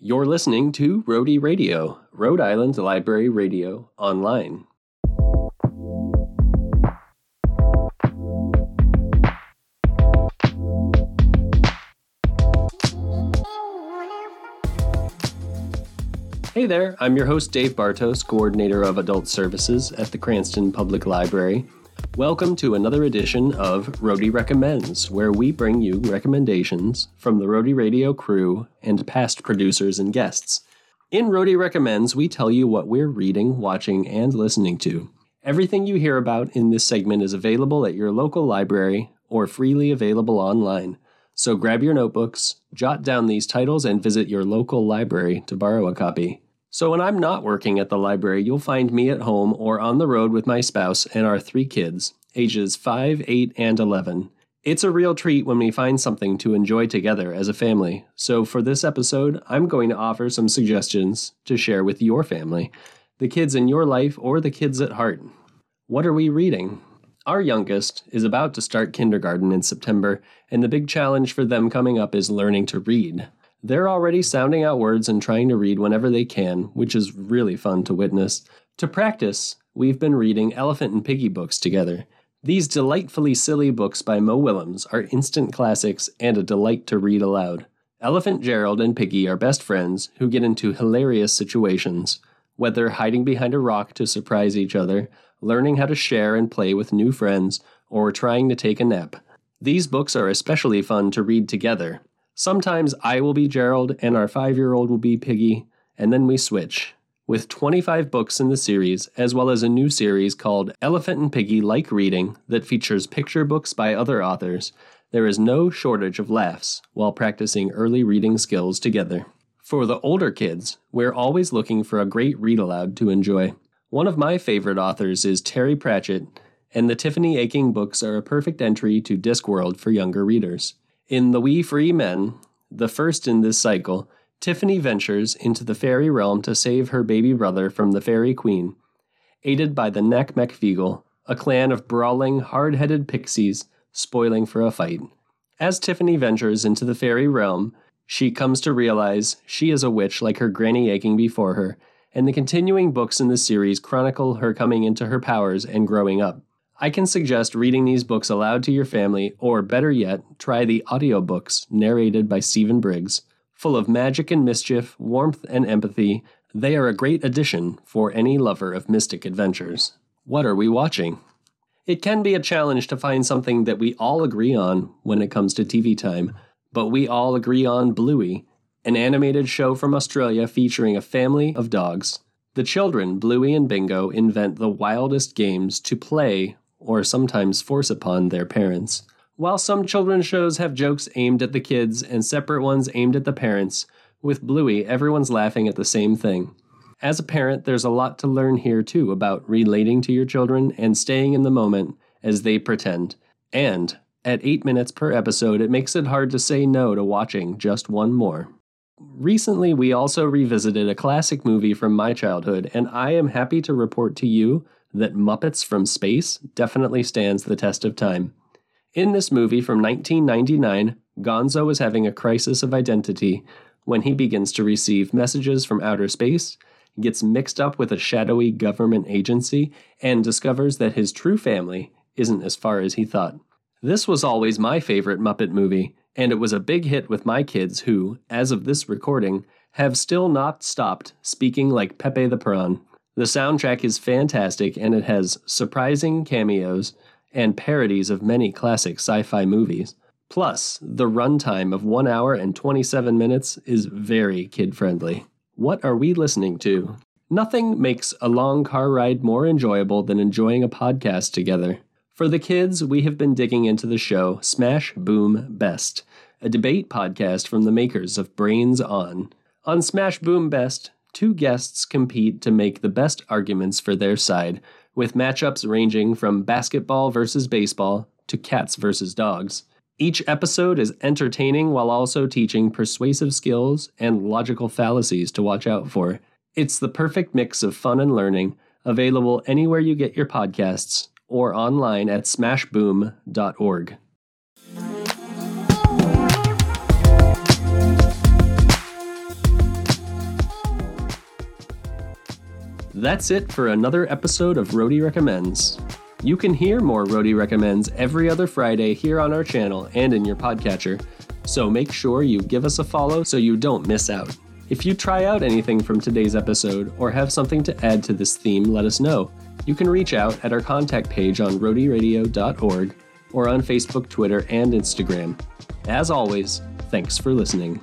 You're listening to Rhody Radio, Rhode Island Library Radio Online. Hey there, I'm your host Dave Bartos, Coordinator of Adult Services at the Cranston Public Library. Welcome to another edition of Rhody Recommends, where we bring you recommendations from the Rhody Radio crew and past producers and guests. In Rhody Recommends, we tell you what we're reading, watching, and listening to. Everything you hear about in this segment is available at your local library or freely available online. So grab your notebooks, jot down these titles, and visit your local library to borrow a copy. So when I'm not working at the library, you'll find me at home or on the road with my spouse and our three kids, ages 5, 8, and 11. It's a real treat when we find something to enjoy together as a family. So for this episode, I'm going to offer some suggestions to share with your family, the kids in your life or the kids at heart. What are we reading? Our youngest is about to start kindergarten in September, and the big challenge for them coming up is learning to read. They're already sounding out words and trying to read whenever they can, which is really fun to witness. To practice, we've been reading Elephant and Piggie books together. These delightfully silly books by Mo Willems are instant classics and a delight to read aloud. Elephant Gerald and Piggie are best friends who get into hilarious situations, whether hiding behind a rock to surprise each other, learning how to share and play with new friends, or trying to take a nap. These books are especially fun to read together, Sometimes I will be Gerald and our five year old will be Piggie, and then we switch. With 25 books in the series, as well as a new series called Elephant and Piggie Like Reading that features picture books by other authors, there is no shortage of laughs while practicing early reading skills together. For the older kids, we're always looking for a great read aloud to enjoy. One of my favorite authors is Terry Pratchett, and the Tiffany Aching books are a perfect entry to Discworld for younger readers. In The Wee Free Men, the first in this cycle, Tiffany ventures into the fairy realm to save her baby brother from the fairy queen, aided by the Nac Mac Feegle, a clan of brawling, hard headed pixies spoiling for a fight. As Tiffany ventures into the fairy realm, she comes to realize she is a witch like her granny aching before her, and the continuing books in the series chronicle her coming into her powers and growing up. I can suggest reading these books aloud to your family, or better yet, try the audiobooks narrated by Stephen Briggs. Full of magic and mischief, warmth and empathy, they are a great addition for any lover of mystic adventures. What are we watching? It can be a challenge to find something that we all agree on when it comes to TV time, but we all agree on Bluey, an animated show from Australia featuring a family of dogs. The children, Bluey and Bingo, invent the wildest games to play or sometimes force upon their parents. While some children's shows have jokes aimed at the kids and separate ones aimed at the parents, with Bluey, everyone's laughing at the same thing. As a parent, there's a lot to learn here too about relating to your children and staying in the moment as they pretend. And at 8 minutes per episode, it makes it hard to say no to watching just one more. Recently, we also revisited a classic movie from my childhood, and I am happy to report to you that Muppets from Space definitely stands the test of time. In this movie from 1999, Gonzo is having a crisis of identity when he begins to receive messages from outer space, gets mixed up with a shadowy government agency, and discovers that his true family isn't as far as he thought. This was always my favorite Muppet movie, and it was a big hit with my kids who, as of this recording, have still not stopped speaking like Pepe the Prawn. The soundtrack is fantastic and it has surprising cameos and parodies of many classic sci fi movies. Plus, the runtime of 1 hour and 27 minutes is very kid friendly. What are we listening to? Nothing makes a long car ride more enjoyable than enjoying a podcast together. For the kids, we have been digging into the show Smash Boom Best, a debate podcast from the makers of Brains On. On Smash Boom Best, two guests compete to make the best arguments for their side, with matchups ranging from basketball versus baseball to cats versus dogs. Each episode is entertaining while also teaching persuasive skills and logical fallacies to watch out for. It's the perfect mix of fun and learning, available anywhere you get your podcasts or online at smashboom.org. That's it for another episode of Rhody Recommends. You can hear more Rhody Recommends every other Friday here on our channel and in your podcatcher, so make sure you give us a follow so you don't miss out. If you try out anything from today's episode or have something to add to this theme, let us know. You can reach out at our contact page on rhodyradio.org or on Facebook, Twitter, and Instagram. As always, thanks for listening.